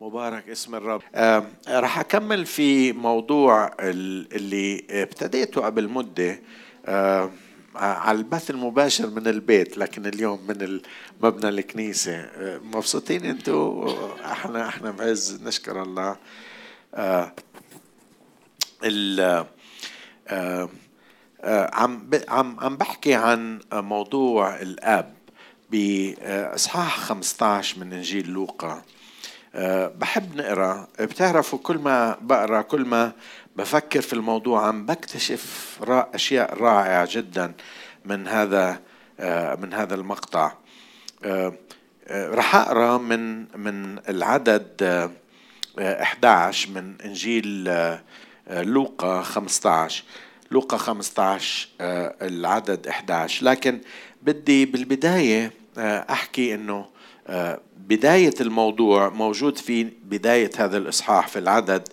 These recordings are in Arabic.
مبارك اسم الرب. آه راح أكمل في موضوع اللي ابتديته قبل مدة آه على البث المباشر من البيت لكن اليوم من مبنى الكنيسة. آه مبسوطين أنتوا؟ إحنا إحنا بعز نشكر الله. آه ال آه عم عم عم بحكي عن موضوع الأب. باصحاح 15 من إنجيل لوقا. بحب نقرأ. بتعرفوا كل ما بقرأ كل ما بفكر في الموضوع عم بكتشف أشياء رائعة جدا من هذا أه من هذا المقطع. أه رح أقرأ من من العدد 11 من إنجيل لوقا 15 لوقا 15 العدد 11 لكن بدي بالبداية أحكي إنه بداية الموضوع موجود في بداية هذا الإصحاح في العدد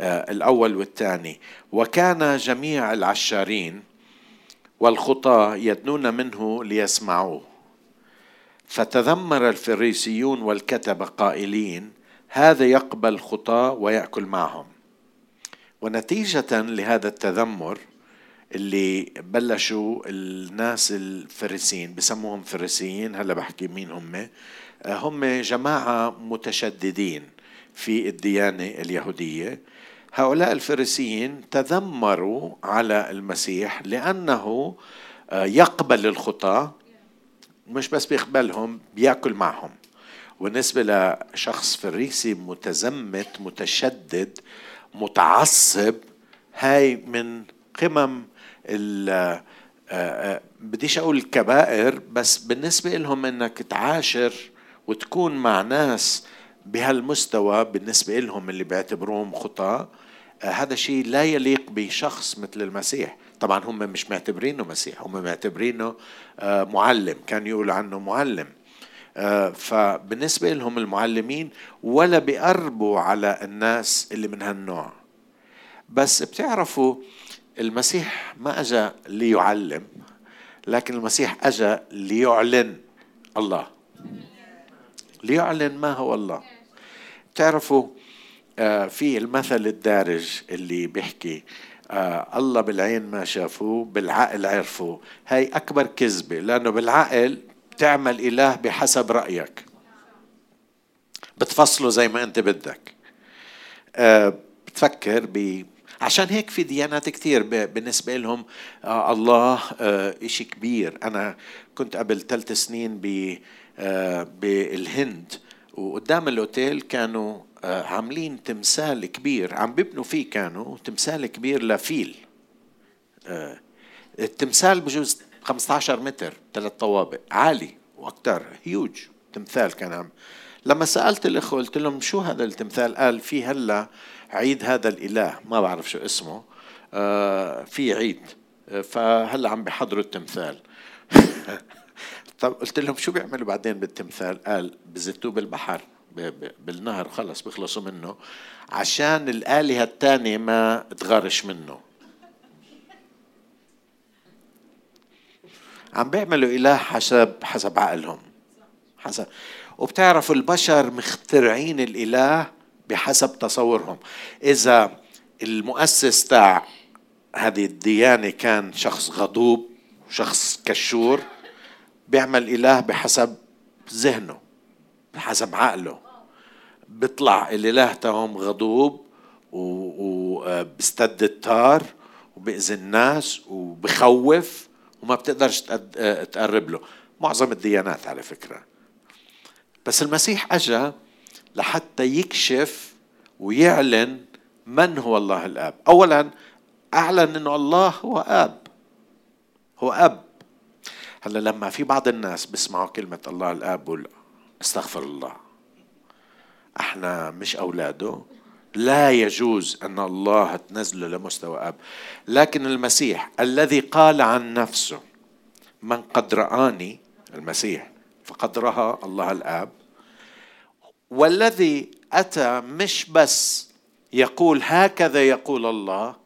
الأول والثاني. وكان جميع العشارين والخطاة يدنون منه ليسمعوه. فتذمر الفريسيون والكتبة قائلين هذا يقبل خطاة ويأكل معهم. ونتيجة لهذا التذمر اللي بلشوا الناس الفريسيين بسموهم فريسيين هلا بحكي مين هم هم جماعة متشددين في الديانة اليهودية. هؤلاء الفريسيين تذمروا على المسيح لأنه يقبل الخطاة مش بس بيقبلهم بيأكل معهم. بالنسبة لشخص فريسي متزمت متشدد متعصب هاي من قمم بديش أقول الكبائر بس بالنسبة لهم إنك تعاشر وتكون مع ناس بهالمستوى بالنسبة لهم اللي بيعتبروهم خطاه هذا شيء لا يليق بشخص مثل المسيح. طبعا هم مش معتبرينه مسيح هم معتبرينه معلم. كان يقول عنه معلم. فبالنسبة لهم المعلمين ولا بيقربوا على الناس اللي من هالنوع. بس بتعرفوا المسيح ما اجى ليعلم لكن المسيح اجى ليعلن الله. ليعلن ما هو الله. تعرفوا في المثل الدارج اللي بيحكي الله بالعين ما شافوه بالعقل عرفوه. هاي أكبر كذبة لأنه بالعقل تعمل إله بحسب رأيك. بتفصله زي ما أنت بدك. بتفكر ب عشان هيك في ديانات كثير بالنسبة لهم آه الله آه إشي كبير. أنا كنت قبل ثلاث سنين ب آه بالهند. وقدام الأوتيل كانوا آه عاملين تمثال كبير عم بيبنوا فيه كانوا تمثال كبير لفيل. آه التمثال بجوز 15 متر ثلاث طوابق عالي وأكثر هيوج تمثال كان عم. لما سألت الأخوة قلت لهم شو هذا التمثال؟ قال في هلا عيد هذا الإله ما بعرف شو اسمه. آه في عيد. فهلا عم بيحضروا التمثال. طب قلت لهم شو بيعملوا بعدين بالتمثال؟ قال بزتوه بالبحر بالنهر خلص بيخلصوا منه عشان الآلهة الثانية ما تغارش منه. عم بيعملوا إله حسب حسب عقلهم. حسب. وبتعرفوا البشر مخترعين الإله بحسب تصورهم. إذا المؤسس تاع هذه الديانة كان شخص غضوب شخص كشور بيعمل إله بحسب ذهنه بحسب عقله. بيطلع الإله تاعهم غضوب وبستد التار وبإذي الناس وبخوف وما بتقدرش تقرب له. معظم الديانات على فكرة. بس المسيح أجا لحتى يكشف ويعلن من هو الله الآب. اولا أعلن إنه الله هو آب. هو أب. هلا لما في بعض الناس بيسمعوا كلمة الله بقول أستغفر الله. أحنا مش أولاده. لا يجوز أن الله تنزله لمستوى آب. لكن المسيح الذي قال عن نفسه من قد رآني المسيح فقد رأى الله الآب. والذي أتى مش بس يقول هكذا يقول الله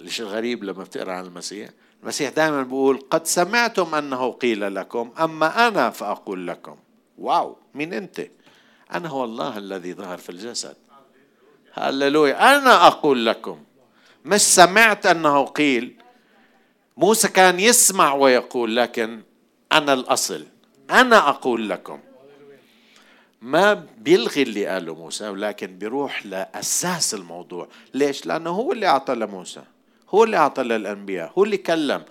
ليش الغريب لما بتقرأ عن المسيح المسيح دائما بيقول قد سمعتم أنه قيل لكم أما أنا فأقول لكم. واو مين أنت؟ أنا هو الله الذي ظهر في الجسد. هللويا. أنا أقول لكم مش سمعت أنه قيل. موسى كان يسمع ويقول لكن أنا الأصل. أنا أقول لكم. ما بيلغي اللي قاله موسى ولكن بيروح لأساس الموضوع. ليش؟ لأنه هو اللي أعطى لموسى. هو اللي أعطى للأنبياء هو اللي كلم.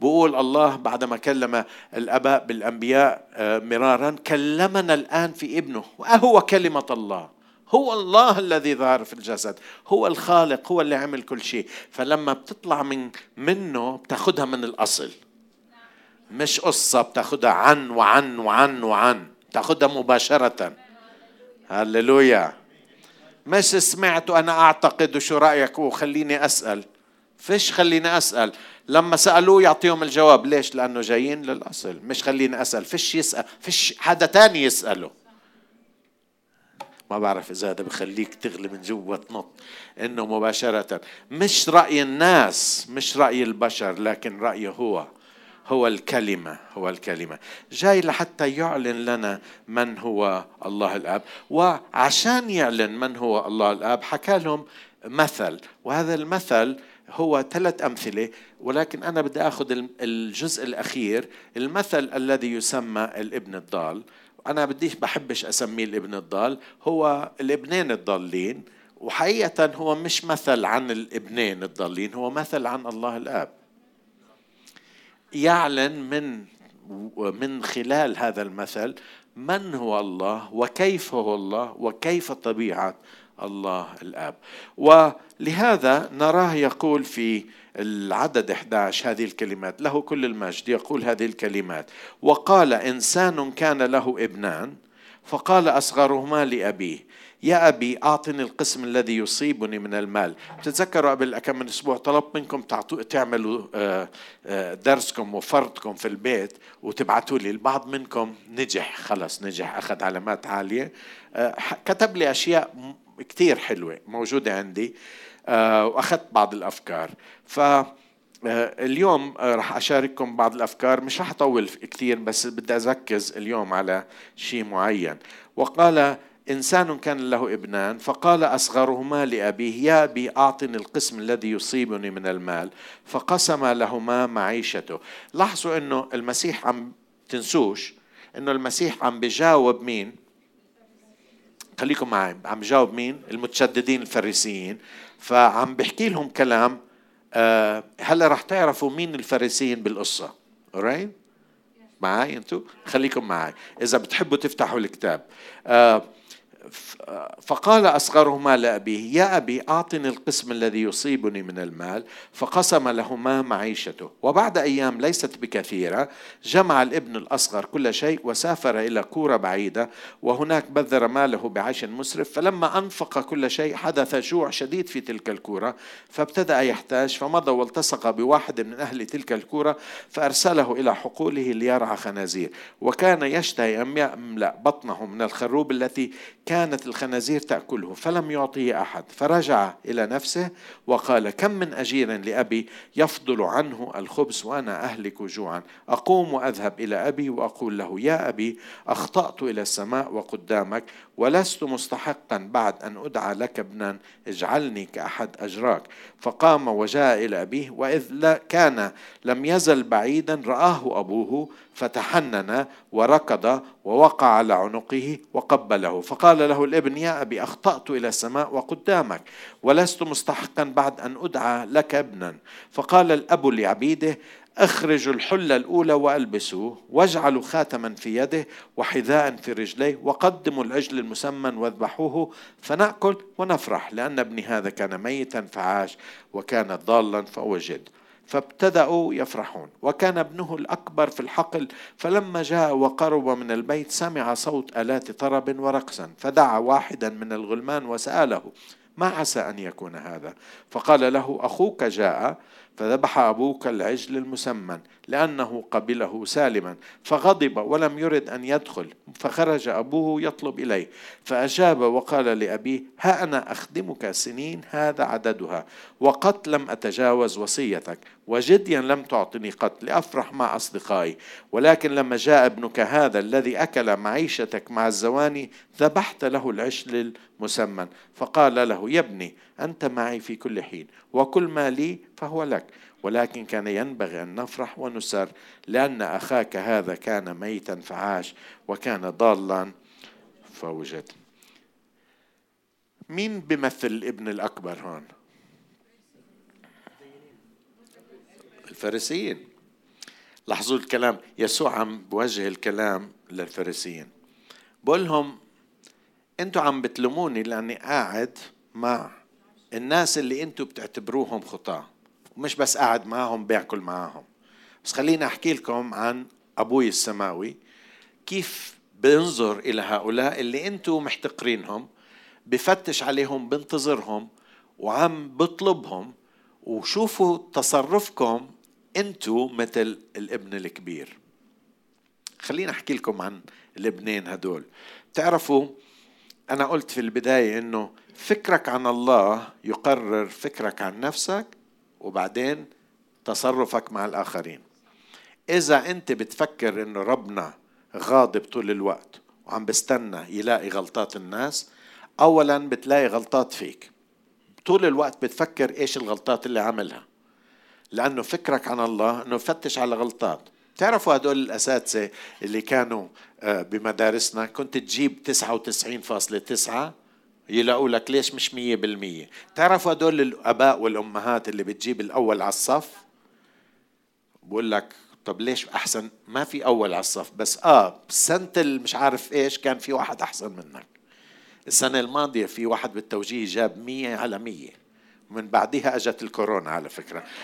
بقول الله بعدما كلم الأباء بالأنبياء آه، مرارا كلمنا الآن في ابنه. وهو كلمة الله. هو الله الذي ظهر في الجسد. هو الخالق هو اللي عمل كل شيء. فلما بتطلع من منه بتاخدها من الأصل. مش قصة بتاخدها عن وعن وعن وعن. بتاخدها مباشرة. هللويا. مش سمعت وأنا أعتقد وشو رأيك؟ وخليني أسأل. فيش خليني أسأل. لما سألوه يعطيهم الجواب. ليش؟ لأنه جايين للأصل. مش خليني أسأل. فيش يسأل. فيش حدا تاني يسأله. ما بعرف إذا هذا بخليك تغلي من جوا تنط. إنه مباشرة. مش رأي الناس. مش رأي البشر. لكن رأيه هو. هو الكلمة. هو الكلمة. جاي لحتى يعلن لنا من هو الله الآب. وعشان يعلن من هو الله الآب حكى لهم مثل. وهذا المثل هو ثلاث أمثلة ولكن أنا بدي أخذ الجزء الأخير المثل الذي يسمى الابن الضال. أنا بديش بحبش أسميه الابن الضال هو الابنين الضالين وحقيقة هو مش مثل عن الابنين الضالين هو مثل عن الله الآب. يعلن من من خلال هذا المثل من هو الله وكيف هو الله وكيف طبيعة الله الآب. ولهذا نراه يقول في العدد 11 هذه الكلمات له كل المجد يقول هذه الكلمات. وقال إنسان كان له ابنان فقال أصغرهما لأبيه يا أبي أعطني القسم الذي يصيبني من المال. تتذكروا قبل كم من أسبوع طلبت منكم تعملوا آه، آه، درسكم وفرضكم في البيت وتبعتوا لي البعض منكم نجح خلص نجح أخذ علامات عالية. آه، كتب لي أشياء كثير حلوة موجودة عندي وأخذت بعض الأفكار. ف اليوم رح أشارككم بعض الأفكار مش رح أطول كثير بس بدي أركز اليوم على شيء معين. وقال إنسان كان له ابنان فقال أصغرهما لأبيه يا أبي أعطني القسم الذي يصيبني من المال. فقسم لهما معيشته. لاحظوا أنه المسيح عم تنسوش أنه المسيح عم بجاوب مين؟ خليكم معي. عم بجاوب مين؟ المتشددين الفريسيين. فعم بحكي لهم كلام آه هلا رح تعرفوا مين الفريسيين بالقصة. Alright معي انتو؟ خليكم معي. إذا بتحبوا تفتحوا الكتاب. آه فقال أصغرهما لأبيه يا أبي أعطني القسم الذي يصيبني من المال. فقسم لهما معيشته. وبعد أيام ليست بكثيرة جمع الابن الأصغر كل شيء وسافر إلى كورة بعيدة وهناك بذر ماله بعيش مسرف. فلما أنفق كل شيء حدث جوع شديد في تلك الكورة فابتدأ يحتاج فمضى والتصق بواحد من أهل تلك الكورة فأرسله إلى حقوله ليرعى خنازير. وكان يشتهي أن يملأ بطنه من الخروب التي كانت الخنازير تأكله فلم يعطيه أحد فرجع إلى نفسه وقال كم من أجير لأبي يفضل عنه الخبز وأنا أهلك جوعا. أقوم وأذهب إلى أبي وأقول له يا أبي أخطأت إلى السماء وقدامك ولست مستحقا بعد أن أدعى لك ابنا اجعلني كأحد أجراك. فقام وجاء إلى أبيه وإذ كان لم يزل بعيدا رآه أبوه فتحنن وركض ووقع على عنقه وقبله. فقال له الابن يا أبي أخطأت إلى السماء وقدامك. ولست مستحقا بعد أن أدعى لك ابنا. فقال الأب لعبيده اخرجوا الحلة الأولى وألبسوه واجعلوا خاتما في يده وحذاء في رجليه وقدموا العجل المسمن واذبحوه فنأكل ونفرح. لأن ابني هذا كان ميتا فعاش وكان ضالا فوجد. فابتدأوا يفرحون. وكان ابنه الأكبر في الحقل فلما جاء وقرب من البيت سمع صوت آلات طرب ورقصا فدعا واحدا من الغلمان وسأله ما عسى أن يكون هذا؟ فقال له أخوك جاء فذبح أبوك العجل المسمن لأنه قبله سالما فغضب ولم يرد أن يدخل فخرج أبوه يطلب إليه فأجاب وقال لأبيه ها أنا أخدمك سنين هذا عددها وقد لم أتجاوز وصيتك وجديا لم تعطني قط لأفرح مع أصدقائي ولكن لما جاء ابنك هذا الذي أكل معيشتك مع الزواني ذبحت له العشل المسمن فقال له يا ابني أنت معي في كل حين وكل ما لي فهو لك. ولكن كان ينبغي أن نفرح ونسر لأن أخاك هذا كان ميتا فعاش وكان ضالا فوجد. مين بمثل الابن الأكبر هون؟ الفارسيين لاحظوا الكلام. يسوع عم بوجه الكلام للفارسيين بقول لهم أنتوا عم بتلوموني لأني قاعد مع الناس اللي أنتوا بتعتبروهم خطاة. ومش بس قاعد معهم بياكل معهم بس خليني أحكي لكم عن أبوي السماوي. كيف بينظر إلى هؤلاء اللي أنتم محتقرينهم بفتش عليهم بنتظرهم وعم بطلبهم وشوفوا تصرفكم أنتم مثل الابن الكبير. خليني أحكي لكم عن الابنين هدول. تعرفوا أنا قلت في البداية إنه فكرك عن الله يقرر فكرك عن نفسك وبعدين تصرفك مع الآخرين. إذا أنت بتفكر إنه ربنا غاضب طول الوقت وعم بستنى يلاقي غلطات الناس أولا بتلاقي غلطات فيك. طول الوقت بتفكر إيش الغلطات اللي عملها. لأنه فكرك عن الله أنه فتش على غلطات. تعرفوا هدول الأساتذة اللي كانوا آه، بمدارسنا؟ كنت تجيب 99.9 يلاقوا لك ليش مش مية بالمية. تعرفوا هدول الأباء والأمهات اللي بتجيب الأول على الصف؟ بقول لك طب ليش أحسن؟ ما في أول على الصف بس آه سنة مش عارف إيش كان في واحد أحسن منك. السنة الماضية في واحد بالتوجيه جاب مية على مية. من بعدها أجت الكورونا على فكرة.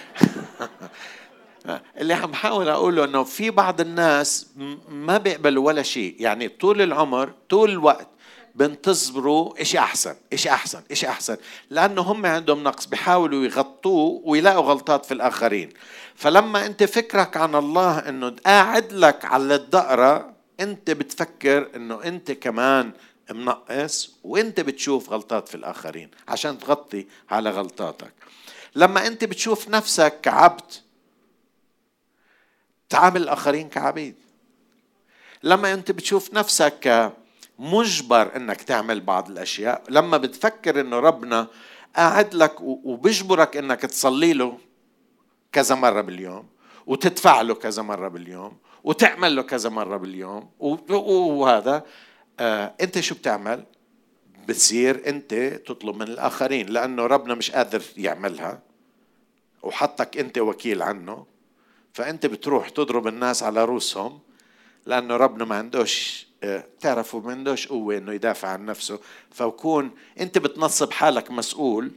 اللي عم حاول أقوله أنه في بعض الناس ما بيقبلوا ولا شيء. يعني طول العمر طول الوقت بنتظروا إشي أحسن إشي أحسن إشي أحسن. لأنه هم عندهم نقص بيحاولوا يغطوه ويلاقوا غلطات في الآخرين. فلما أنت فكرك عن الله أنه قاعد لك على الدقرة أنت بتفكر أنه أنت كمان منقص وأنت بتشوف غلطات في الآخرين عشان تغطي على غلطاتك. لما أنت بتشوف نفسك كعبد تعامل الآخرين كعبيد. لما أنت بتشوف نفسك مجبر إنك تعمل بعض الأشياء. لما بتفكر إنه ربنا قاعد لك وبيجبرك إنك تصلي له كذا مرة باليوم وتدفع له كذا مرة باليوم وتعمل له كذا مرة باليوم وهذا آه أنت شو بتعمل؟ بتصير أنت تطلب من الآخرين لأنه ربنا مش قادر يعملها وحطك أنت وكيل عنه. فأنت بتروح تضرب الناس على روسهم لأنه ربنا ما عندوش تعرفوا ما عندوش قوة إنه يدافع عن نفسه. فكون أنت بتنصب حالك مسؤول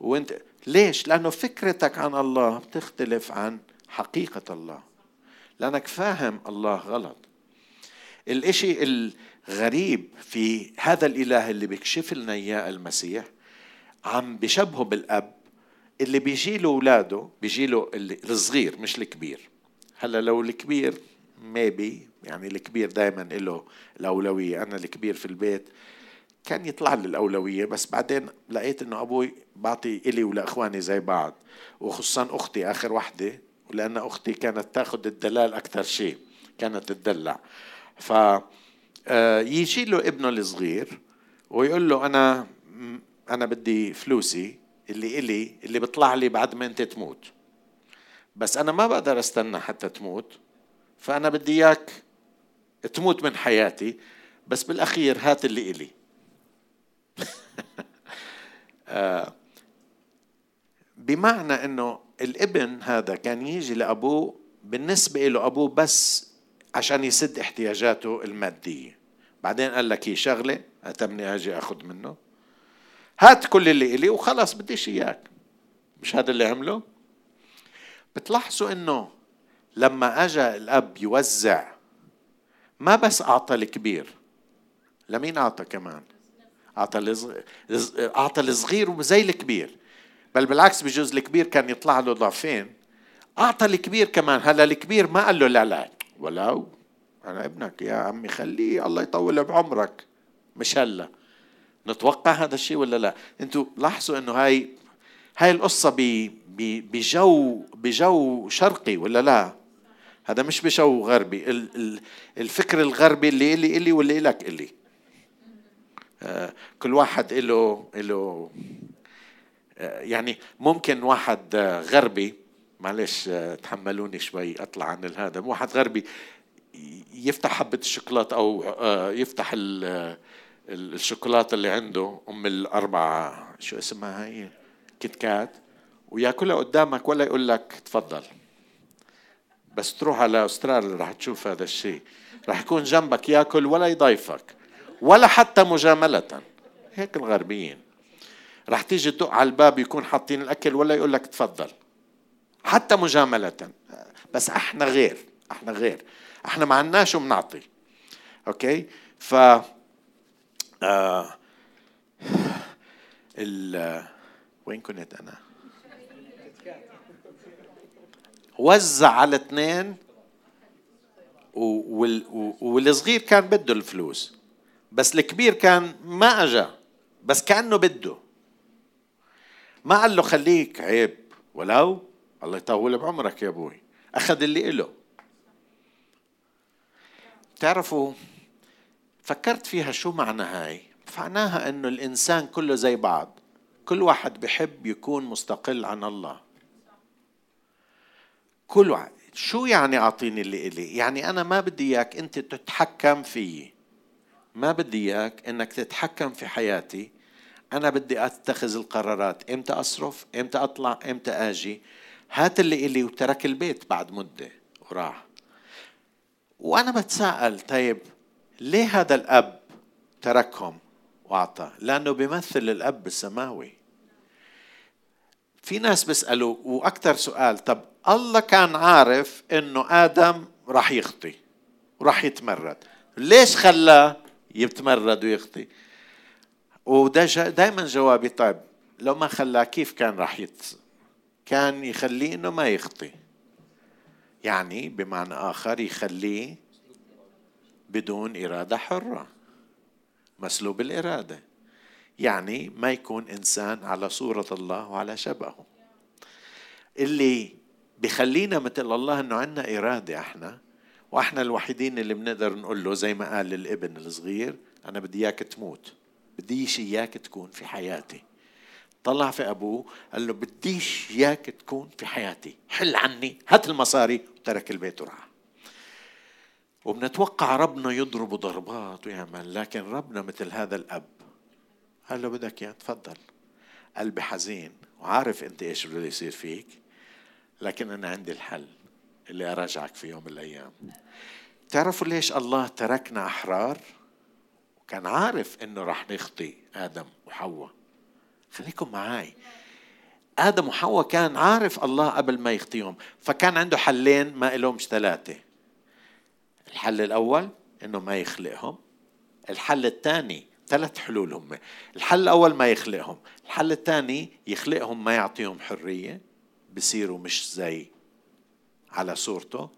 وانت ليش؟ لأنه فكرتك عن الله بتختلف عن حقيقة الله. لأنك فاهم الله غلط. الإشي الغريب في هذا الإله اللي بيكشف لنا إياه المسيح عم بشبهه بالأب اللي بيجي له أولاده بيجي له الصغير مش الكبير. هلا لو الكبير ميبي يعني الكبير دائما له الأولوية. أنا الكبير في البيت. كان يطلع لي الأولوية بس بعدين لقيت إنه أبوي بعطي إلي ولإخواني زي بعض وخصوصا أختي آخر وحدة ولأن أختي كانت تأخذ الدلال أكثر شيء كانت تدلع ف آه، يجي له ابنه الصغير ويقول له أنا أنا بدي فلوسي اللي إلي اللي بيطلع لي بعد ما أنت تموت. بس أنا ما بقدر أستنى حتى تموت فأنا بدي إياك تموت من حياتي بس بالأخير هات اللي إلي. آه، بمعنى أنه الابن هذا كان يجي لأبوه بالنسبة له أبوه بس عشان يسد احتياجاته المادية. بعدين قال لك هي شغلة أتمني أجي أخذ منه. هات كل اللي إلي وخلص بديش إياك. مش هذا اللي عمله؟ بتلاحظوا أنه لما اجى الأب يوزع ما بس أعطى الكبير لمين أعطى كمان؟ أعطى أعطى الصغير زي الكبير. بل بالعكس بجوز الكبير كان يطلع له ضعفين. أعطى الكبير كمان. هلا الكبير ما قال له لا لا. ولو أنا ابنك يا عمي خليه الله يطول بعمرك. مش هلا. نتوقع هذا الشيء ولا لا؟ أنتوا لاحظوا إنه هاي هاي القصة بجو بجو شرقي ولا لا؟ هذا مش بجو غربي. الفكر الغربي اللي إلي إلي واللي إلك إلي آه، كل واحد له له آه، يعني ممكن واحد غربي معلش آه، تحملوني شوي أطلع عن هذا واحد غربي يفتح حبة الشوكولاتة أو يفتح الشوكولاتة اللي عنده أم الأربع شو اسمها هي؟ كيت كات ويأكلها قدامك ولا يقول لك تفضل. بس تروح على أستراليا راح تشوف هذا الشيء. راح يكون جنبك ياكل ولا يضيفك ولا حتى مجاملة. هيك الغربيين. راح تيجي تدق على الباب يكون حاطين الأكل ولا يقول لك تفضل. حتى مجاملة. بس إحنا غير إحنا غير. إحنا ما عندناش وبنعطي أوكي؟ ف آه ال وين كنت أنا؟ وزع على اثنين والصغير كان بده الفلوس بس الكبير كان ما اجا بس كأنه بده. ما قال له خليك عيب ولو الله يطول بعمرك يا أبوي. أخذ اللي له تعرفوا فكرت فيها شو معنى هاي؟ معناها إنه الإنسان كله زي بعض. كل واحد بحب يكون مستقل عن الله. كل واحد. شو يعني أعطيني اللي إلي؟ يعني أنا ما بدي إياك أنت تتحكم فيي. ما بدي إياك إنك تتحكم في حياتي. أنا بدي أتخذ القرارات. إمتى أصرف؟ إمتى أطلع؟ إمتى آجي؟ هات اللي إلي وترك البيت بعد مدة وراح. وأنا بتساءل طيب ليه هذا الأب تركهم وأعطى؟ لأنه بيمثل الأب السماوي في ناس بيسألوا وأكثر سؤال طب الله كان عارف إنه آدم راح يخطي وراح يتمرد. ليش خلاه يتمرد ويخطي؟ وده دائما جوابي طيب لو ما خلاه كيف كان راح يت كان يخليه إنه ما يخطي؟ يعني بمعنى آخر يخليه بدون إرادة حرة مسلوب الإرادة. يعني ما يكون إنسان على صورة الله وعلى شبهه. اللي بخلينا مثل الله إنه عندنا إرادة إحنا وإحنا الوحيدين اللي بنقدر نقول له زي ما قال للإبن الصغير أنا بدي إياك تموت بديش إياك تكون في حياتي. طلع في أبوه قال له بديش إياك تكون في حياتي حل عني هات المصاري وترك البيت وراح. وبنتوقع ربنا يضرب ضربات ويعمل لكن ربنا مثل هذا الأب قال له بدك إياه تفضل. قلبي حزين وعارف أنت إيش بده يصير فيك؟ لكن أنا عندي الحل اللي أراجعك في يوم من الأيام. تعرفوا ليش الله تركنا أحرار؟ وكان عارف إنه راح نخطي آدم وحواء. خليكم معي آدم وحواء كان عارف الله قبل ما يخطيهم فكان عنده حلين ما إلهمش ثلاثة. الحل الأول إنه ما يخلقهم. الحل الثاني ثلاث حلول هم. الحل الأول ما يخلقهم. الحل الثاني يخلقهم ما يعطيهم حرية. بصيروا مش زي على صورته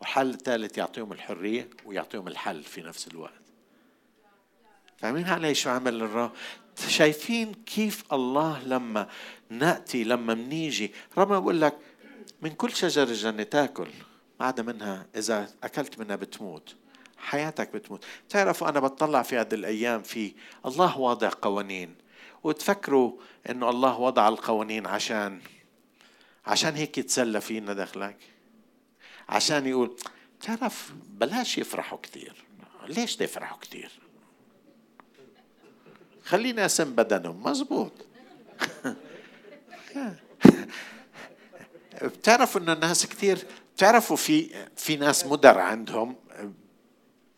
والحل الثالث يعطيهم الحرية ويعطيهم الحل في نفس الوقت. فاهمين علي شو عمل الرب؟ شايفين كيف الله لما نأتي لما منيجي ربنا بقول لك من كل شجر الجنة تأكل ما عدا منها إذا أكلت منها بتموت حياتك بتموت. تعرفوا أنا بطلع في هذه الأيام في الله واضع قوانين وتفكروا أنه الله وضع القوانين عشان عشان هيك يتسلى فينا دخلك. عشان يقول تعرف بلاش يفرحوا كثير ليش تفرحوا كثير خليني أسم بدنهم. مزبوط. بتعرفوا ان الناس كثير بتعرفوا في في ناس مدرا عندهم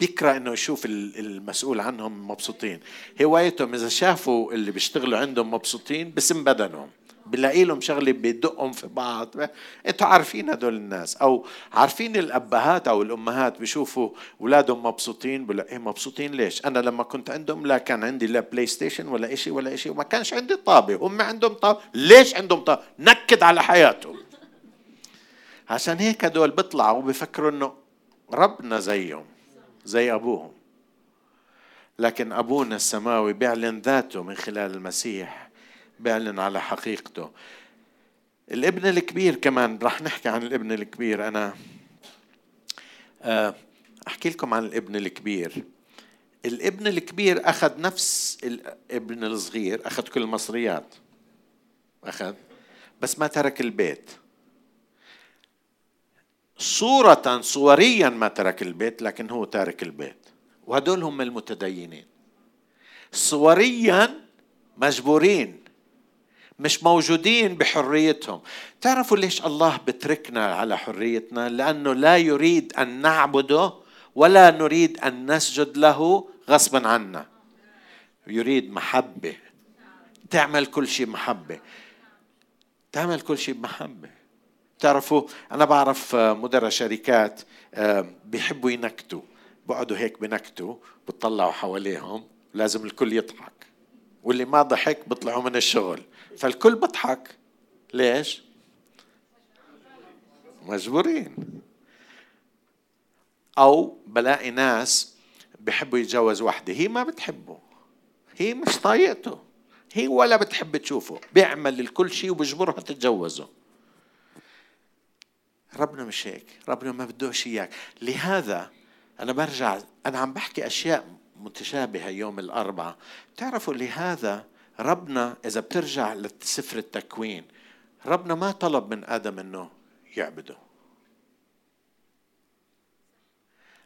بيكره إنه يشوف المسؤول عنهم مبسوطين. هوايتهم إذا شافوا اللي بيشتغلوا عندهم مبسوطين بسم بدنهم. بلاقي لهم شغلة بدقهم في بعض. أنتوا عارفين هدول الناس أو عارفين الأبهات أو الأمهات بيشوفوا أولادهم مبسوطين بلا إيه مبسوطين ليش؟ أنا لما كنت عندهم لا كان عندي لا PlayStation ولا شيء ولا شيء وما كانش عندي طابة. هم عندهم طابة. ليش عندهم طابة؟ نكد على حياتهم. عشان هيك هدول بيطلعوا بفكروا إنه ربنا زيهم زي أبوهم. لكن أبونا السماوي بيعلن ذاته من خلال المسيح. بيعلن على حقيقته. الابن الكبير كمان رح نحكي عن الابن الكبير. أنا آه، أحكي لكم عن الابن الكبير. الابن الكبير أخذ نفس الابن الصغير أخذ كل المصريات. أخذ بس ما ترك البيت. صورة صوريا ما ترك البيت لكن هو تارك البيت. وهدول هم المتدينين. صوريا مجبورين. مش موجودين بحريتهم. تعرفوا ليش الله بتركنا على حريتنا؟ لأنه لا يريد أن نعبده ولا نريد أن نسجد له غصبا عنا. يريد محبة. تعمل كل شيء محبة. تعمل كل شيء بمحبة. تعرفوا أنا بعرف مدراء شركات آه، بيحبوا ينكتوا. بقعدوا هيك بنكتوا بتطلعوا حواليهم لازم الكل يضحك. واللي ما ضحك بيطلعوا من الشغل. فالكل بضحك ليش؟ مجبورين. أو بلاقي ناس بحبوا يتجوز وحدة. هي ما بتحبه. هي مش طايقته. هي ولا بتحب تشوفه. بيعمل الكل شيء وبجبرها تتجوزه. ربنا مش هيك. ربنا ما بدوش إياك. لهذا أنا برجع أنا عم بحكي أشياء متشابهة يوم الأربعاء. تعرفوا لهذا ربنا إذا بترجع لسفر التكوين ربنا ما طلب من آدم إنه يعبده.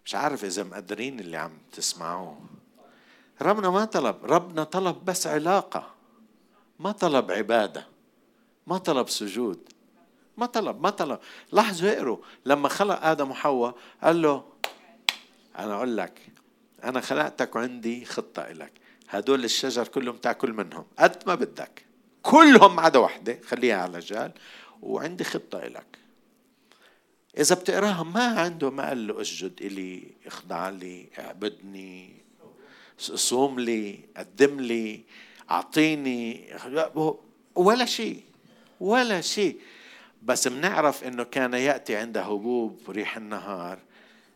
مش عارف إذا مقدرين اللي عم تسمعوه. ربنا ما طلب ربنا طلب بس علاقة. ما طلب عبادة. ما طلب سجود. ما طلب ما طلب. لاحظوا اقروا لما خلق آدم وحواء قال له أنا أقول لك أنا خلقتك وعندي خطة لك هدول الشجر كلهم تاكل منهم. قد ما بدك. كلهم عدا وحدة. خليها على جال. وعندي خطة لك إذا بتقراها ما عنده ما قال له أسجد إلي اخضع لي اعبدني صوم لي قدم لي أعطيني. ولا شيء. ولا شيء. بس بنعرف إنه كان يأتي عند هبوب ريح النهار.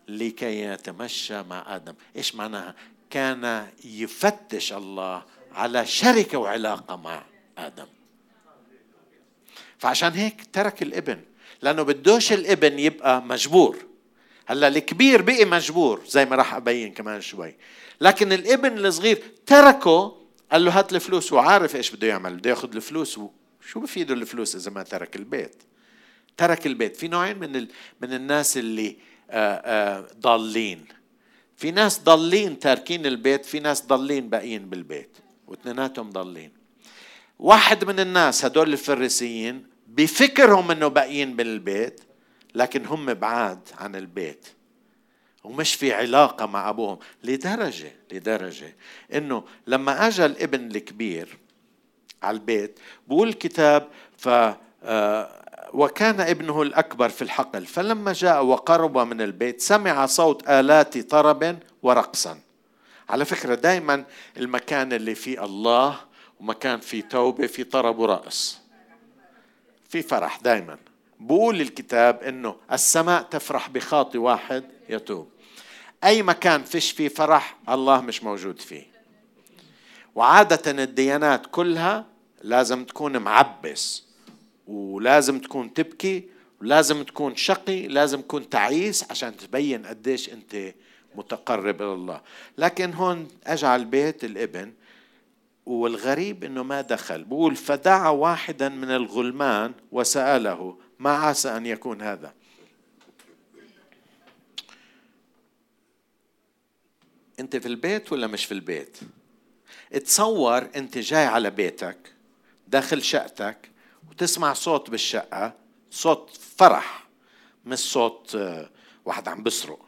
لكي يتمشى مع آدم. إيش معناها؟ كان يفتش الله على شركة وعلاقة مع آدم. فعشان هيك ترك الابن لأنه بدوش الابن يبقى مجبور. هلأ الكبير بقي مجبور زي ما راح أبين كمان شوي. لكن الابن الصغير تركه قال له هات الفلوس وعارف إيش بده يعمل بده ياخذ الفلوس. شو بفيده الفلوس إذا ما ترك البيت؟ ترك البيت. في نوعين من ال... من الناس اللي ضالين. في ناس ضالين تاركين البيت في ناس ضالين باقيين بالبيت واثنيناتهم ضالين. واحد من الناس هدول الفريسيين بفكرهم إنه باقيين بالبيت لكن هم بعاد عن البيت ومش في علاقة مع أبوهم. لدرجة لدرجة إنه لما أجى الابن الكبير على البيت بقول الكتاب ف آه، وكان ابنه الأكبر في الحقل فلما جاء وقرب من البيت سمع صوت آلات طرب ورقصا. على فكرة دائما المكان اللي فيه الله ومكان فيه توبة في طرب ورقص. في فرح دائما بقول الكتاب إنه السماء تفرح بخاطي واحد يتوب. أي مكان فيش فيه فرح الله مش موجود فيه. وعادة الديانات كلها لازم تكون معبس. ولازم تكون تبكي ولازم تكون شقي لازم تكون تعيس عشان تبين قديش أنت متقرب إلى الله. لكن هون اجى البيت الإبن والغريب إنه ما دخل. بقول فدعا واحدا من الغلمان وسأله ما عسى أن يكون هذا؟ أنت في البيت ولا مش في البيت؟ تصور أنت جاي على بيتك داخل شقتك وتسمع صوت بالشقة صوت فرح مش صوت آه، واحد عم بسرق.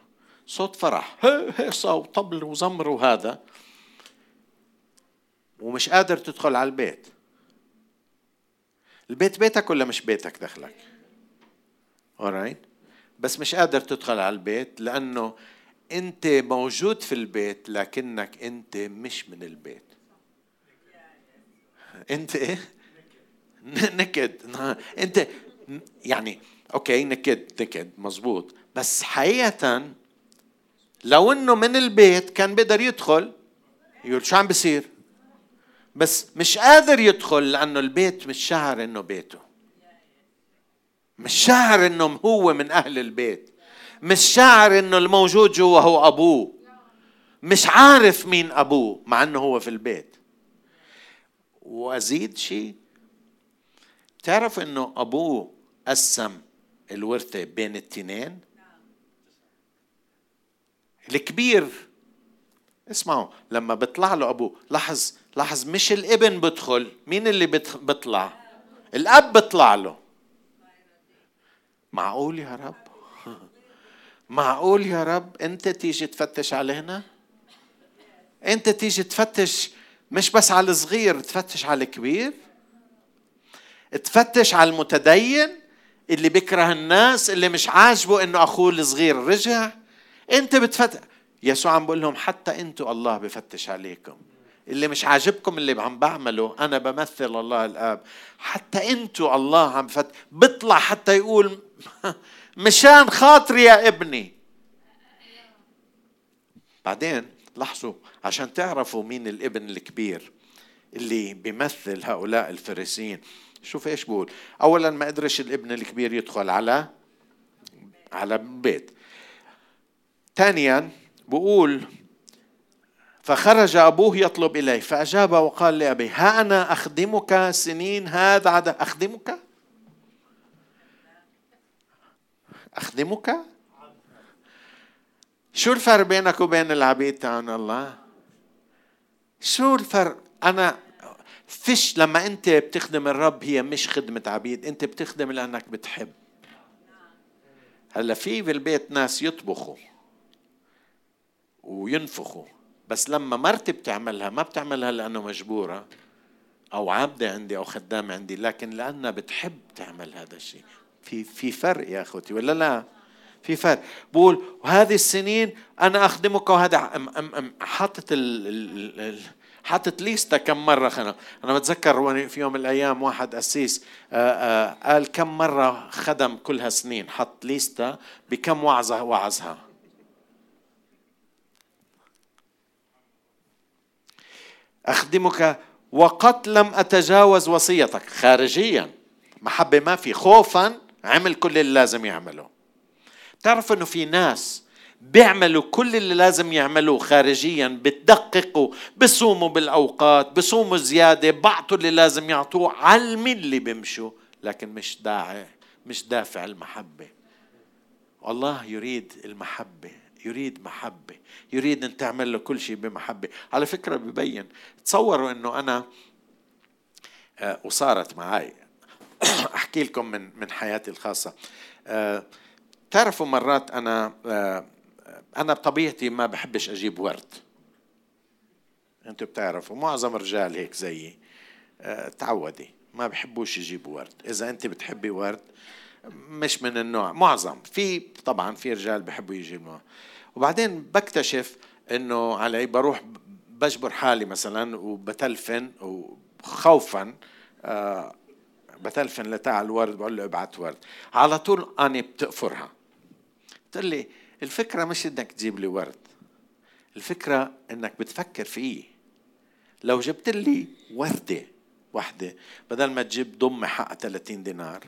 صوت فرح. هيصة وطبل وزمر وهذا. ومش قادر تدخل على البيت. البيت بيتك ولا مش بيتك دخلك؟ Alright. بس مش قادر تدخل على البيت لأنه أنت موجود في البيت لكنك أنت مش من البيت. أنت إيه؟ نكد. أنت يعني أوكي نكد نكد مزبوط بس حقيقة لو انه من البيت كان بيقدر يدخل يقول شو عم بصير؟ بس مش قادر يدخل لأنه البيت مش شعر إنه بيته. مش شعر إنه هو من أهل البيت. مش شعر إنه الموجود جوا هو أبوه. مش عارف مين أبوه مع إنه هو في البيت. وأزيد شيء تعرف إنه أبوه قسم الورثة بين التنين؟ الكبير. اسمعوا لما بيطلع له أبوه لاحظ لاحظ مش الابن بدخل مين اللي بيطلع؟ الأب بيطلع له. معقول يا رب؟ معقول يا رب؟ أنت تيجي تفتش علينا أنت تيجي تفتش مش بس على الصغير تفتش على الكبير؟ تفتش على المتدين اللي بيكره الناس اللي مش عاجبه إنه أخوه الصغير رجع. أنت بتفتش يسوع عم بقول لهم حتى أنتوا الله بفتش عليكم. اللي مش عاجبكم اللي عم بعمله أنا بمثل الله الآب. حتى أنتوا الله عم فت بيطلع حتى يقول مشان خاطري يا ابني. بعدين لاحظوا عشان تعرفوا مين الابن الكبير اللي بيمثل هؤلاء الفريسيين. شوف إيش بقول. اولا ما قدرش الابن الكبير يدخل على على بيت. ثانيا بقول فخرج أبوه يطلب إليه فأجاب وقال لأبيه ها أنا أخدمك سنين هذا عدا أخدمك؟ أخدمك؟ شو الفرق بينك وبين العبيد تاعون الله؟ شو الفرق؟ أنا فيش لما أنت بتخدم الرب هي مش خدمة عبيد أنت بتخدم لأنك بتحب. هلأ في بالبيت ناس يطبخوا وينفخوا بس لما مرتي بتعملها ما بتعملها لأنه مجبورة أو عابدة عندي أو خدامة عندي لكن لأنها بتحب تعمل هذا الشيء. في في فرق يا أخوتي ولا لا؟ في فرق. بقول وهذه السنين أنا أخدمك وهذا حاطط ال حاطط ليستا كم مرة خنا. أنا بتذكر في يوم من الأيام واحد أسيس آه، آه، قال كم مرة خدم كل هالسنين. حط ليستا بكم وعظة وعظها. أخدمك وقد لم أتجاوز وصيتك. خارجيا. محبة ما في. خوفا عمل كل اللي لازم يعمله. تعرف أنه في ناس بيعملوا كل اللي لازم يعملوه خارجيا بتدققوا بصوموا بالأوقات بصوموا زيادة بعطوا اللي لازم يعطوه علم اللي بيمشوا لكن مش داعي مش دافع المحبة. الله يريد المحبة يريد محبة يريد أن تعمل له كل شيء بمحبة. على فكرة ببين تصوروا أنه أنا آه، وصارت معي أحكي لكم من من حياتي الخاصة. آه، تعرفوا مرات أنا أنا بطبيعتي ما بحبش أجيب ورد. أنتوا بتعرفوا معظم الرجال هيك زيي. تعودي ما بحبوش يجيبوا ورد. إذا أنت بتحبي ورد مش من النوع معظم. في طبعا في رجال بحبوا يجيبوا. وبعدين بكتشف إنه علي بروح بجبر حالي مثلا وبتلفن وخوفا. آه بتلفن لتاع الورد بقول له ابعت ورد. على طول أني بتقفرها. قلت لي الفكرة مش إنك تجيب لي ورد. الفكرة إنك بتفكر فيه. لو جبت لي وردة واحدة بدل ما تجيب ضمة حقها 30 دينار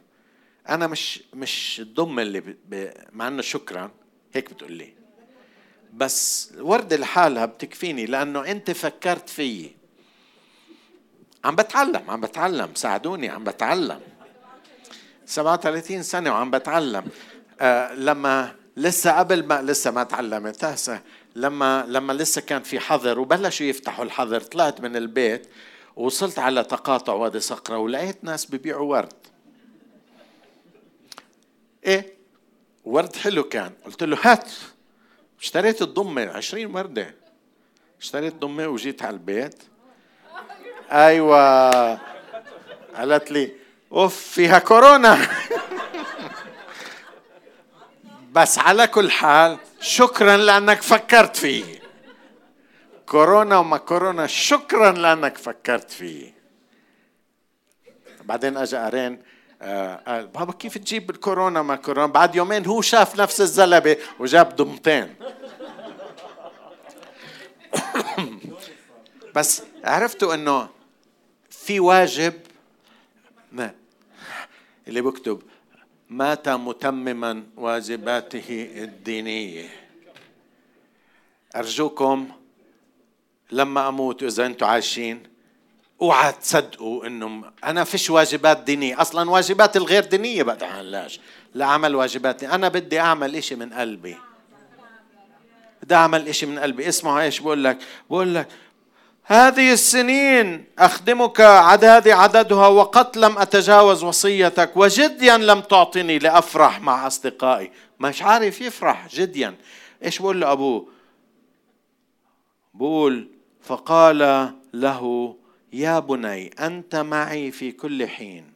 أنا مش مش الضمة اللي ب... مع إنه شكرا هيك بتقول لي. بس الوردة لحالها بتكفيني لأنه أنت فكرت فيي. عم بتعلم عم بتعلم ساعدوني عم بتعلم. 37 سنة وعم بتعلم. آه لما لسه قبل ما لسه ما تعلمت. لما لما لسه كان في حظر وبلشوا يفتحوا الحظر طلعت من البيت ووصلت على تقاطع وادي صقرة ولقيت ناس ببيعوا ورد. إيه؟ ورد حلو كان. قلت له هات. اشتريت الضمة عشرين وردة. اشتريت ضمة وجيت على البيت. أيوة. قالت لي أوف فيها كورونا. بس على كل حال شكرا لأنك فكرت فيه. كورونا وما كورونا شكرا لأنك فكرت فيه. بعدين اجى أرين آه قال بابا كيف تجيب الكورونا ما كورونا؟ بعد يومين هو شاف نفس الزلبه وجاب ضمتين بس عرفتوا إنه في واجب اللي بكتب مات متمما واجباته الدينية. أرجوكم لما أموت إذا أنتم عايشين أوعى تصدقوا إنه أنا فيش واجبات دينية. أصلا واجبات الغير دينية بتعملهاش لا واجبات أنا بدي أعمل إشي من قلبي. بدي أعمل إشي من قلبي. اسمعوا إيش؟ بقول لك بقول لك هذه السنين أخدمك عدادي عددها وقد لم أتجاوز وصيتك وجديا لم تعطني لأفرح مع أصدقائي. مش عارف يفرح جديا. إيش بقول لأبوه؟ بقول فقال له يا بني أنت معي في كل حين.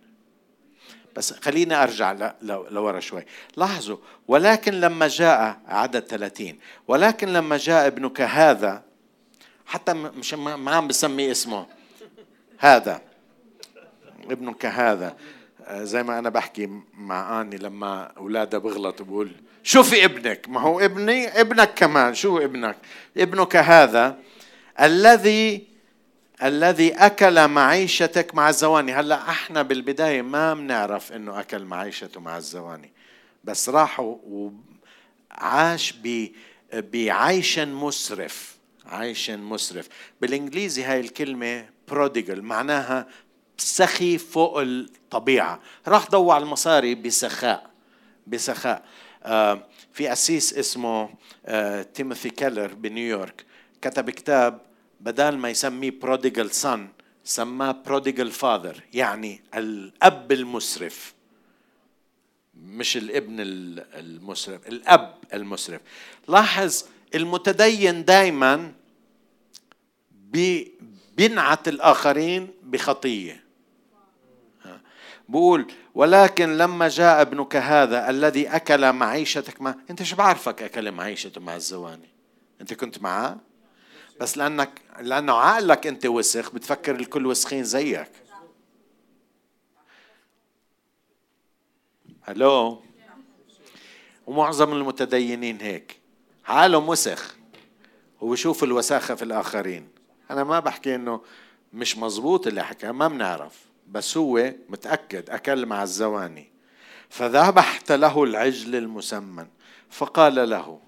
بس خليني أرجع لورا شوي. لاحظوا ولكن لما جاء عدد 30 ولكن لما جاء ابنك هذا حتى مش ما عم بسمي اسمه. هذا. ابنك هذا آه، زي ما أنا بحكي مع آني لما اولادها بغلط بقول شوفي ابنك؟ ما هو ابني ابنك كمان. شو ابنك؟ ابنك هذا الذي الذي أكل معيشتك مع الزواني. هلأ إحنا بالبداية ما بنعرف إنه أكل معيشته مع الزواني. بس راح وعاش بعيش مسرف. عيش مسرف. بالإنجليزي هاي الكلمة بروديجل معناها سخي فوق الطبيعة. راح ضيع المصاري بسخاء بسخاء. آه في قسيس اسمه آه تيموثي كيلر بنيويورك كتب كتاب بدال ما يسميه Prodigal Son سماه Prodigal Father يعني الأب المسرف. مش الابن المسرف الأب المسرف. لاحظ المتدين دائما بينعت الآخرين بخطية. بقول ولكن لما جاء ابنك هذا الذي أكل معيشتك ما أنت شو بعرفك أكل معيشته مع الزواني؟ أنت كنت معاه؟ بس لأنك لأنه عقلك أنت وسخ بتفكر الكل وسخين زيك. هلو؟ ومعظم المتدينين هيك. عقلهم وسخ. وبشوف الوساخة في الآخرين. أنا ما بحكي إنه مش مزبوط اللي حكاه ما بنعرف بس هو متأكد أكل مع الزواني. فذبحت له العجل المسمن فقال له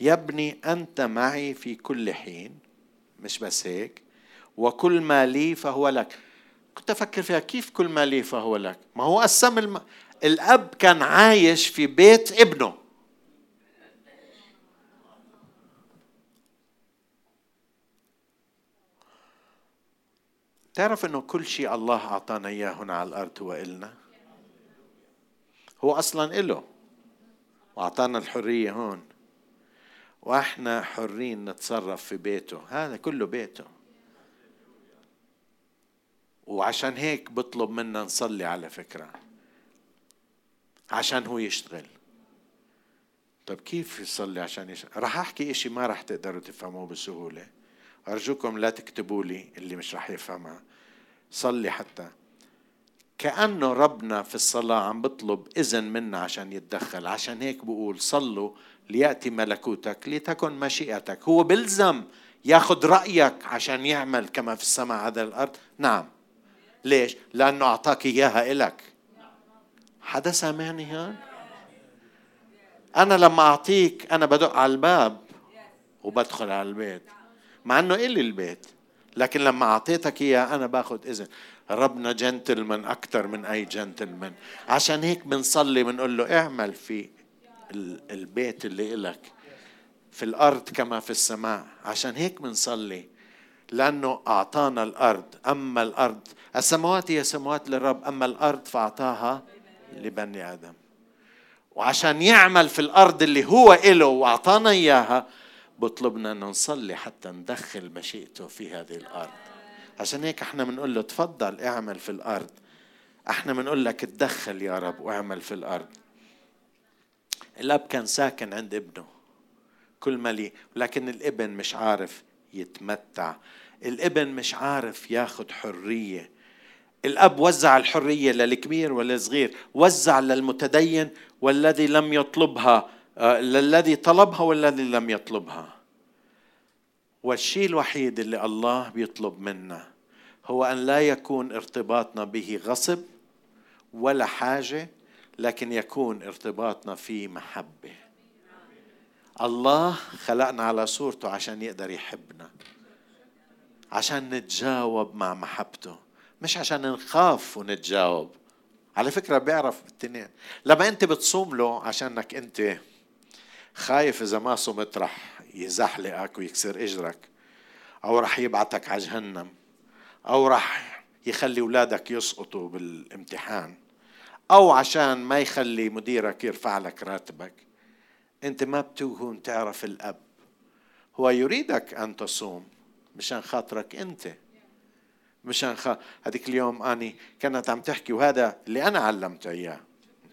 يا ابني أنت معي في كل حين مش بس هيك وكل ما لي فهو لك. كنت أفكر فيها كيف كل ما لي فهو لك؟ ما هو قسم الم... الأب كان عايش في بيت ابنه. تعرف إنه كل شيء الله أعطانا إياه هنا على الأرض هو إلنا؟ هو أصلا إله. وأعطانا الحرية هون. وإحنا حرين نتصرف في بيته. هذا كله بيته. وعشان هيك بطلب منا نصلي على فكرة. عشان هو يشتغل. طب كيف يصلي عشان يشتغل راح أحكي إشي ما راح تقدروا تفهموه بسهولة. أرجوكم لا تكتبوا لي اللي مش رح يفهمها. صلي حتى. كأنه ربنا في الصلاة عم بطلب إذن منا عشان يتدخل. عشان هيك بقول صلوا ليأتي ملكوتك لتكن مشيئتك. هو بلزم ياخذ رأيك عشان يعمل كما في السماء على الأرض. نعم. ليش؟ لأنه أعطاك إياها إلك. حدا سامعني هون؟ أنا لما أعطيك أنا بدق على الباب وبدخل على البيت. مع إنه إلي البيت. لكن لما أعطيتك إياه أنا باخذ إذن. ربنا جنتلمان أكثر من أي جنتلمان. عشان هيك بنصلي بنقول له اعمل في البيت اللي إلك. في الأرض كما في السماء. عشان هيك بنصلي. لأنه أعطانا الأرض. أما الأرض السماوات هي سماوات للرب. أما الأرض فأعطاها لبني آدم. وعشان يعمل في الأرض اللي هو إله وأعطانا إياها بطلبنا أن نصلي حتى ندخل مشيئته في هذه الأرض. عشان هيك إحنا بنقول له تفضل اعمل في الأرض. إحنا بنقول لك اتدخل يا رب واعمل في الأرض. الأب كان ساكن عند ابنه. كل ما لي لكن الابن مش عارف يتمتع. الابن مش عارف ياخد حرية. الأب وزع الحرية للكبير وللصغير. وزع للمتدين والذي لم يطلبها. للذي طلبها والذي لم يطلبها. والشيء الوحيد اللي الله بيطلب منا هو أن لا يكون ارتباطنا به غصب ولا حاجة لكن يكون ارتباطنا فيه محبة. الله خلقنا على صورته عشان يقدر يحبنا عشان نتجاوب مع محبته مش عشان نخاف ونتجاوب. على فكرة بيعرف بالتنين لما أنت بتصوم له عشانك أنت خايف إذا ما صمت رح يزحلقك ويكسر إجرك أو رح يبعتك على جهنم أو رح يخلي أولادك يسقطوا بالامتحان أو عشان ما يخلي مديرك يرفع لك راتبك. أنت ما بتكون تعرف الأب. هو يريدك أن تصوم مشان خاطرك أنت. مشان خ... هذيك اليوم أني كانت عم تحكي وهذا اللي أنا علمته إياه.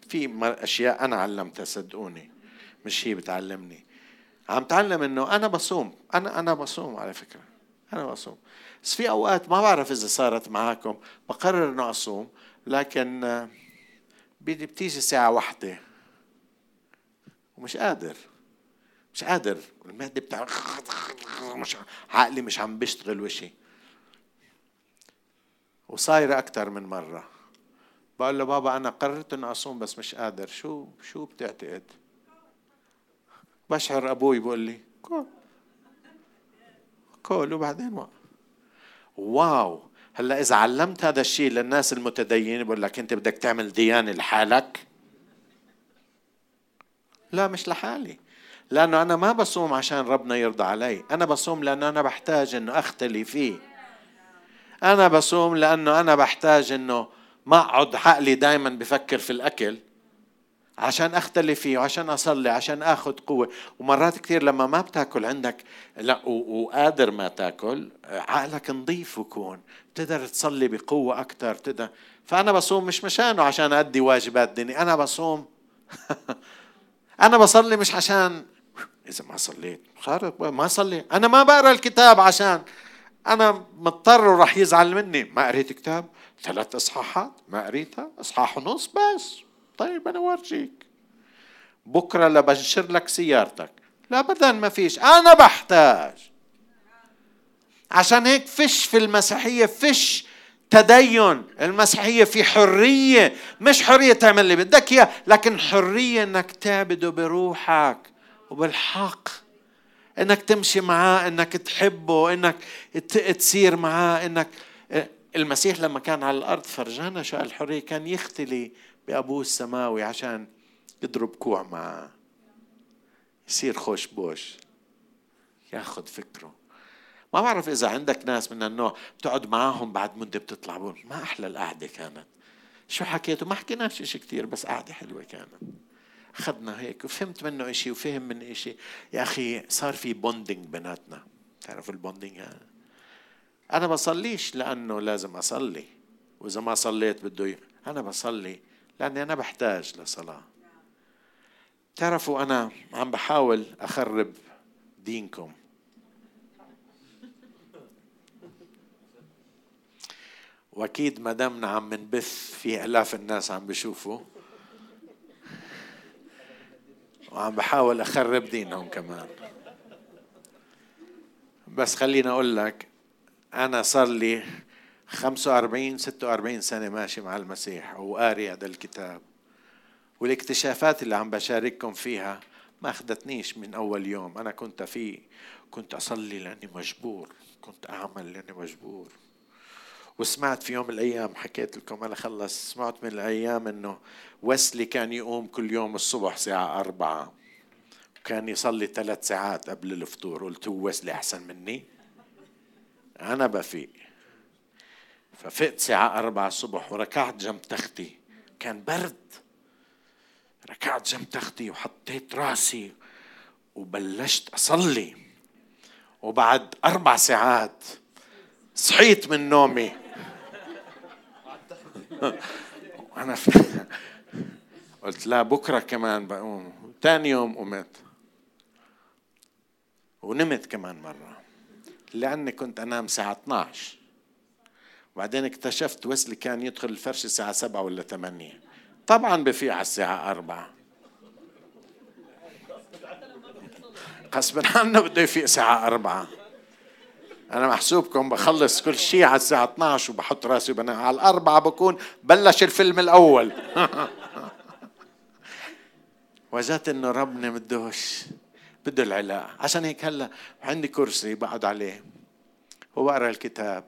في أشياء أنا علمتها صدقوني. مش هي بتعلمني. عم تعلم إنه أنا بصوم. أنا أنا بصوم على فكرة. أنا بصوم. بس في أوقات ما بعرف إذا صارت معاكم. بقرر إنه أصوم لكن بتيجي ساعه واحدة. ومش قادر. مش قادر. المعدة بتاع مش عقلي مش عم بيشتغل وشي. وصايرة أكثر من مرة. بقول له بابا أنا قررت إني أصوم بس مش قادر. شو شو بتعتقد؟ بشعر أبوي بقول لي كول كول وبعدين وقف. واو! هلأ إذا علمت هذا الشيء للناس المتدينين بقول لك أنت بدك تعمل ديانة لحالك؟ لا مش لحالي. لأنه أنا ما بصوم عشان ربنا يرضى علي. أنا بصوم لأنه أنا بحتاج أنه أختلي فيه. أنا بصوم لأنه أنا بحتاج أنه ما أقعد عقلي دايما بفكر في الأكل. عشان أختلي فيه وعشان أصلي عشان آخذ قوة. ومرات كثير لما ما بتاكل عندك لا وقادر ما تاكل عقلك نظيف بكون بتقدر تصلي بقوة أكثر تقدر فأنا بصوم مش مشانه عشان أدي واجبات ديني أنا بصوم. أنا بصلي مش عشان إذا ما صليت ما صلي. أنا ما بقرأ الكتاب عشان أنا مضطر وراح يزعل مني. ما قريت كتاب؟ ثلاث إصحاحات. ما قريتها؟ إصحاح ونص بس. طيب أنا ورجيك بكرة لبنشر لك سيارتك. لا ابدا ما فيش. أنا بحتاج. عشان هيك فش في المسيحية فش تدين. المسيحية في حرية. مش حرية تعمل اللي بدك إياه لكن حرية إنك تعبده بروحك وبالحق. إنك تمشي معاه إنك تحبه إنك تسير معاه إنك المسيح لما كان على الأرض فرجانا شو الحرية كان يختلي بأبوه السماوي عشان يضرب كوع معاه. يصير خوش بوش. ياخذ فكره. ما بعرف إذا عندك ناس من النوع بتقعد معاهم بعد مدة بتطلع بقول ما أحلى القعدة كانت. شو حكيته؟ ما حكيناش إشي كتير بس قعدة حلوة كانت. أخذنا هيك وفهمت منه إشي وفهم من إشي. يا أخي صار في bonding بيناتنا. تعرف ال bonding هذا أنا بصليش لأنه لازم أصلي. وإذا ما صليت بده أنا بصلي. لأني أنا بحتاج لصلاة. تعرفوا أنا عم بحاول أخرب دينكم. وأكيد ما دامنا عم نبث في آلاف الناس عم بيشوفوا وعم بحاول أخرب دينهم كمان. بس خليني أقول لك أنا صار لي 45 46 سنة ماشي مع المسيح وقاري هذا الكتاب. والاكتشافات اللي عم بشارككم فيها ما أخذتنيش من أول يوم. أنا كنت في كنت أصلي لأني مجبور كنت أعمل لأني مجبور. وسمعت في يوم من الأيام حكيت لكم أنا خلص سمعت من الأيام إنه ويسلي كان يقوم كل يوم الصبح ساعة أربعة. وكان يصلي ثلاث ساعات قبل الفطور. قلت هو ويسلي أحسن مني؟ أنا بفيق. ففقت ساعة أربعة الصبح وركعت جنب تختي. كان برد. ركعت جنب تختي وحطيت راسي وبلشت أصلي. وبعد أربع ساعات صحيت من نومي. أنا في قلت لا بكرة كمان بقوم. تاني يوم قمت. ونمت كمان مرة. لأني كنت أنام الساعة 12 وبعدين اكتشفت ويسلي كان يدخل الفرش الساعة سبعة ولا ثمانية. طبعا بفيق على الساعة أربعة. غصبا عنه بده يفيق الساعة أربعة. أنا محسوبكم بخلص كل شيء على الساعة 12 وبحط راسي وبنام. على الأربعة بكون بلش الفيلم الأول. وجدت إنه ربنا بدوش بده العلاقة. عشان هيك هلا عندي كرسي بقعد عليه. وبقرا الكتاب.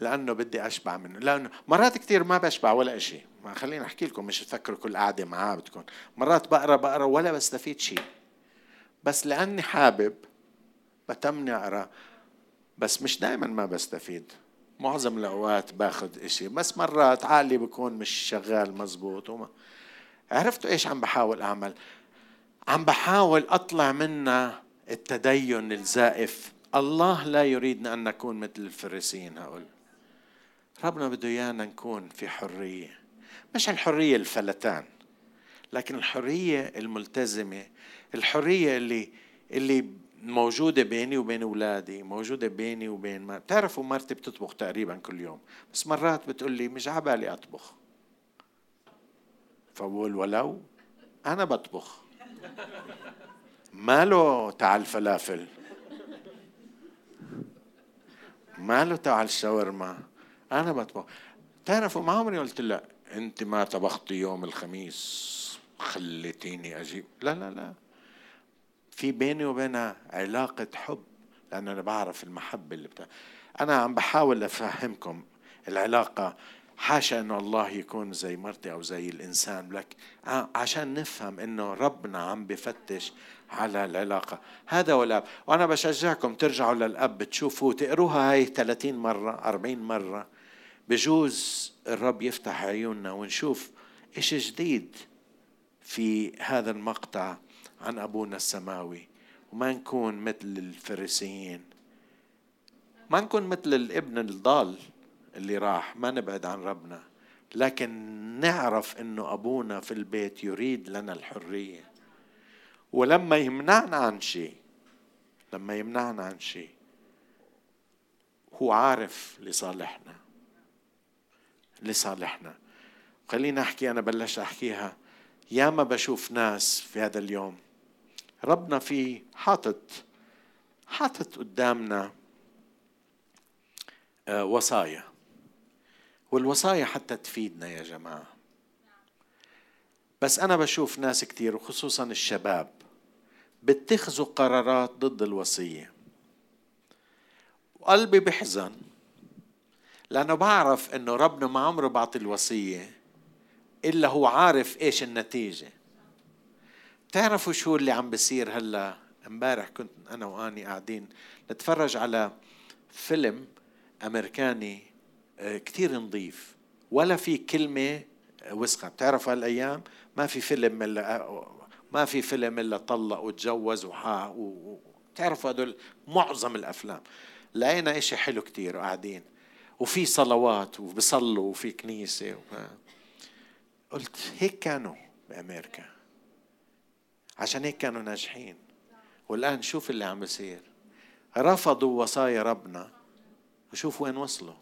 لأنه بدي أشبع منه. لأنه مرات كثير ما بشبع ولا شيء ما خليني أحكي لكم مش تفكروا كل قعدة معاه بتكون. مرات بقرا بقرا ولا بستفيد شيء بس لأني حابب بتمني أقرأ. بس مش دائما ما بستفيد. معظم الأوقات باخذ إشي. بس مرات عقلي بكون مش شغال مزبوط وما. عرفتوا إيش عم بحاول أعمل؟ عم بحاول أطلع منا التدين الزائف. الله لا يريدنا أن نكون مثل الفريسيين هؤلاء. ربنا بده إيانا نكون في حرية. مش الحرية الفلتان لكن الحرية الملتزمة الحرية اللي اللي موجودة بيني وبين أولادي موجودة بيني وبين ما بتعرفوا مرتي بتطبخ تقريبا كل يوم بس مرات بتقول لي مش عبالي أطبخ. فبقول ولو أنا بطبخ. ماله تعال فلافل ماله تعال الشاورما؟ أنا بطبخ. تعرفوا ما عمري قلت لا أنت ما طبختي يوم الخميس خليتيني أجيب. لا لا لا. في بيني وبينها علاقة حب لأن أنا بعرف المحبة اللي بتاع أنا عم بحاول أفهمكم العلاقة. حاشا إنه الله يكون زي مرتي أو زي الإنسان لك عشان نفهم إنه ربنا عم بفتش على العلاقة. هذا هو الأب. وأنا بشجعكم ترجعوا للأب تشوفوا تقروها هاي 30 مرة 40 مرة. بجوز الرب يفتح عيوننا ونشوف إيش جديد في هذا المقطع عن أبونا السماوي. وما نكون مثل الفريسيين. ما نكون مثل الابن الضال اللي راح ما نبعد عن ربنا. لكن نعرف إنه أبونا في البيت يريد لنا الحرية. ولما يمنعنا عن شيء لما يمنعنا عن شيء هو عارف لصالحنا. لصالحنا. خليني أحكي أنا بلشت أحكيها. ياما بشوف ناس في هذا اليوم ربنا في حاطط حاطط قدامنا آه، وصايا. والوصايا حتى تفيدنا يا جماعة. بس أنا بشوف ناس كتير وخصوصا الشباب بتخذوا قرارات ضد الوصية. وقلبي بحزن لأنه بعرف أنه ربنا ما عمره بعطي الوصية إلا هو عارف إيش النتيجة. تعرفوا شو اللي عم بصير هلأ؟ إمبارح كنت أنا وأني قاعدين نتفرج على فيلم أمريكاني آه، كتير نظيف. ولا في كلمة وسخة. بتعرف هالأيام؟ ما في فيلم إلا ما في فيلم إلا طلق وتجوز وحا بتعرفوا هدول معظم الأفلام. لقينا إشي حلو كتير وقاعدين. وفي صلوات وبصلوا وفي كنيسة قلت هيك كانوا بأمريكا. عشان هيك كانوا ناجحين. والآن شوف اللي عم بيصير رفضوا وصايا ربنا. وشوف وين وصلوا.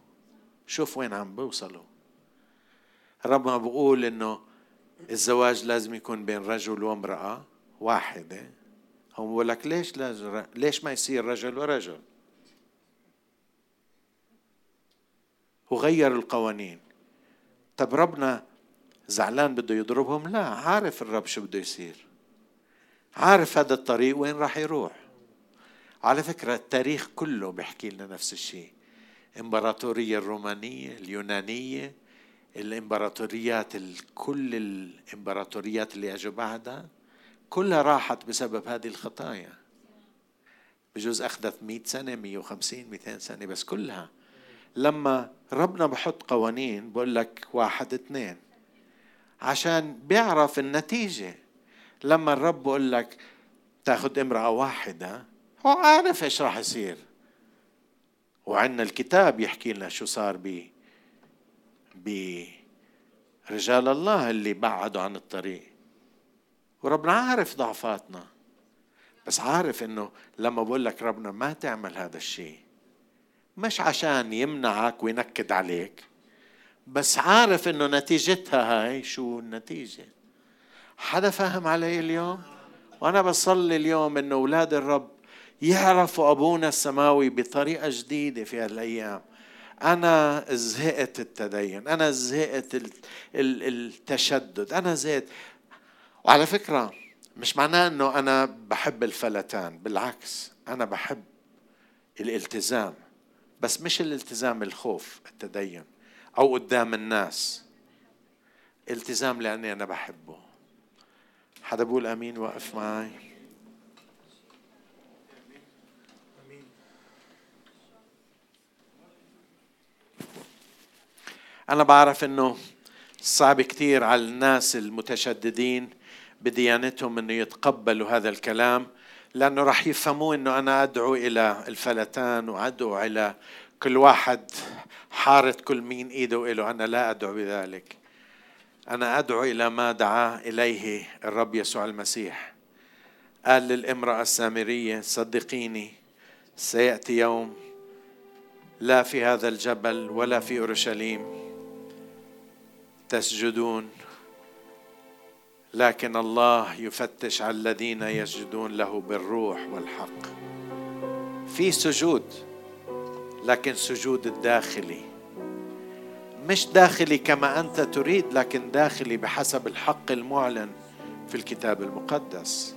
شوف وين عم بيوصلوا الرب ما بقول إنه الزواج لازم يكون بين رجل وامرأة واحدة. هو بقول لك ليش ليش ما يصير رجل ورجل؟ وغير القوانين. طب ربنا زعلان بده يضربهم؟ لا عارف الرب شو بده يصير. عارف هذا الطريق وين راح يروح. على فكرة التاريخ كله بيحكي لنا نفس الشيء. الإمبراطورية الرومانية اليونانية الإمبراطوريات كل الإمبراطوريات اللي أجوا بعدها كلها راحت بسبب هذه الخطايا. بجوز أخذت 100 سنة 150 200 سنة بس كلها لما ربنا بحط قوانين بقول لك واحد اثنين عشان بيعرف النتيجة. لما الرب بقول لك تاخذ امرأة واحدة هو عارف إيش راح يصير. وعندنا الكتاب يحكي لنا شو صار ب رجال الله اللي بعدوا عن الطريق. وربنا عارف ضعفاتنا. بس عارف إنه لما بقول لك ربنا ما تعمل هذا الشيء. مش عشان يمنعك وينكد عليك بس عارف إنه نتيجتها هاي شو النتيجة؟ حدا فاهم علي اليوم؟ وأنا بصلي اليوم إنه أولاد الرب يعرفوا أبونا السماوي بطريقة جديدة في هالأيام. أنا زهقت التدين أنا زهقت التشدد أنا زهقت. وعلى فكرة مش معناه إنه أنا بحب الفلتان بالعكس أنا بحب الالتزام. بس مش الالتزام الخوف التدين أو قدام الناس. التزام لأني أنا بحبه. حدا بقول أمين وقف معي أنا بعرف إنه صعب كثير على الناس المتشددين بديانتهم إنه يتقبلوا هذا الكلام. لأنه راح يفهموا إنه أنا أدعو إلى الفلتان وأدعو إلى كل واحد حارة كل مين إيده إله. أنا لا أدعو بذلك. أنا أدعو إلى ما دعا إليه الرب يسوع المسيح. قال للامرأة السامرية صدقيني سيأتي يوم لا في هذا الجبل ولا في أورشليم تسجدون لكن الله يفتش على الذين يسجدون له بالروح والحق. في سجود لكن سجود الداخلي. مش داخلي كما أنت تريد لكن داخلي بحسب الحق المعلن في الكتاب المقدس.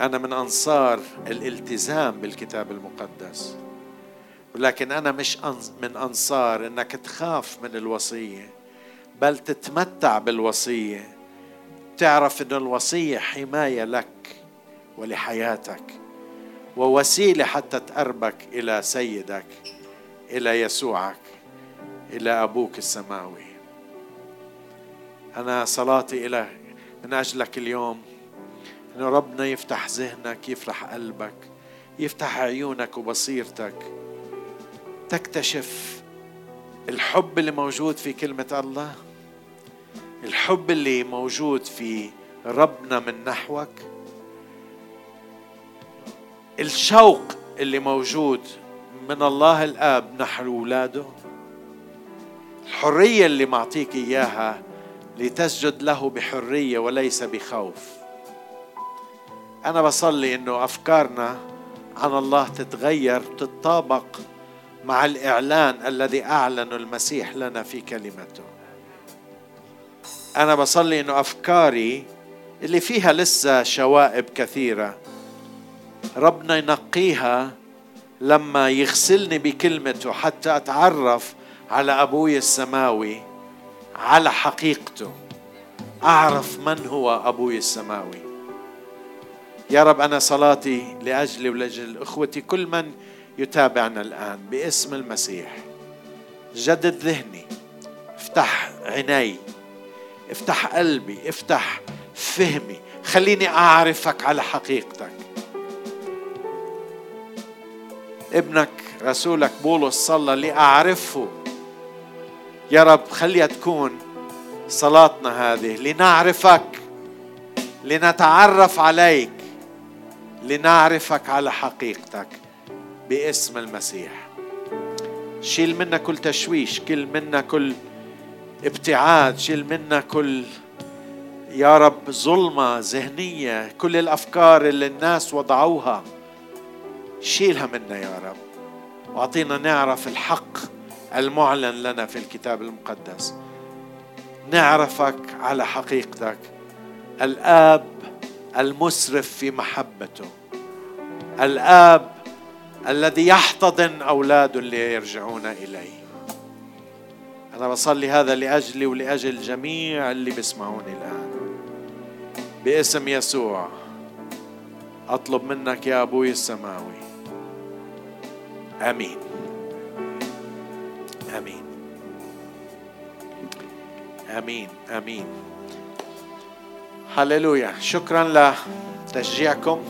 أنا من أنصار الالتزام بالكتاب المقدس. ولكن أنا مش من أنصار إنك تخاف من الوصية بل تتمتع بالوصية. تعرف إن الوصية حماية لك ولحياتك ووسيلة حتى تقربك إلى سيدك إلى يسوعك إلى أبوك السماوي. أنا صلاتي إلى من أجلك اليوم ان ربنا يفتح ذهنك يفتح قلبك يفتح عيونك وبصيرتك. تكتشف الحب اللي موجود في كلمة الله؟ الحب اللي موجود في ربنا من نحوك الشوق اللي موجود من الله الآب نحو اولاده الحرية اللي معطيك إياها لتسجد له بحرية وليس بخوف. أنا بصلي إنه أفكارنا عن الله تتغير تتطابق مع الإعلان الذي اعلنه المسيح لنا في كلمته. أنا بصلي إنه أفكاري اللي فيها لسه شوائب كثيرة. ربنا ينقيها لما يغسلني بكلمته حتى أتعرف على أبوي السماوي على حقيقته. أعرف من هو أبوي السماوي. يا رب أنا صلاتي لأجلي ولأجل إخوتي كل من يتابعنا الآن باسم المسيح. جدد ذهني افتح عيني. افتح قلبي افتح فهمي. خليني أعرفك على حقيقتك. ابنك رسولك بولس صلى لأعرفه. يا رب خليها تكون صلاتنا هذه. لنعرفك لنتعرف عليك لنعرفك على حقيقتك باسم المسيح. شيل منا كل تشويش كل منا كل ابتعاد شيل منا كل يا رب ظلمة ذهنية كل الأفكار اللي الناس وضعوها. شيلها منا يا رب. وأعطينا نعرف الحق المعلن لنا في الكتاب المقدس. نعرفك على حقيقتك. الآب المسرف في محبته. الآب الذي يحتضن أولاده اللي يرجعون إليه. أنا بصلي هذا لأجلي ولأجل جميع اللي بيسمعوني الآن. باسم يسوع أطلب منك يا أبوي السماوي. آمين. آمين. آمين. آمين. هللويا. شكرا لتشجيعكم.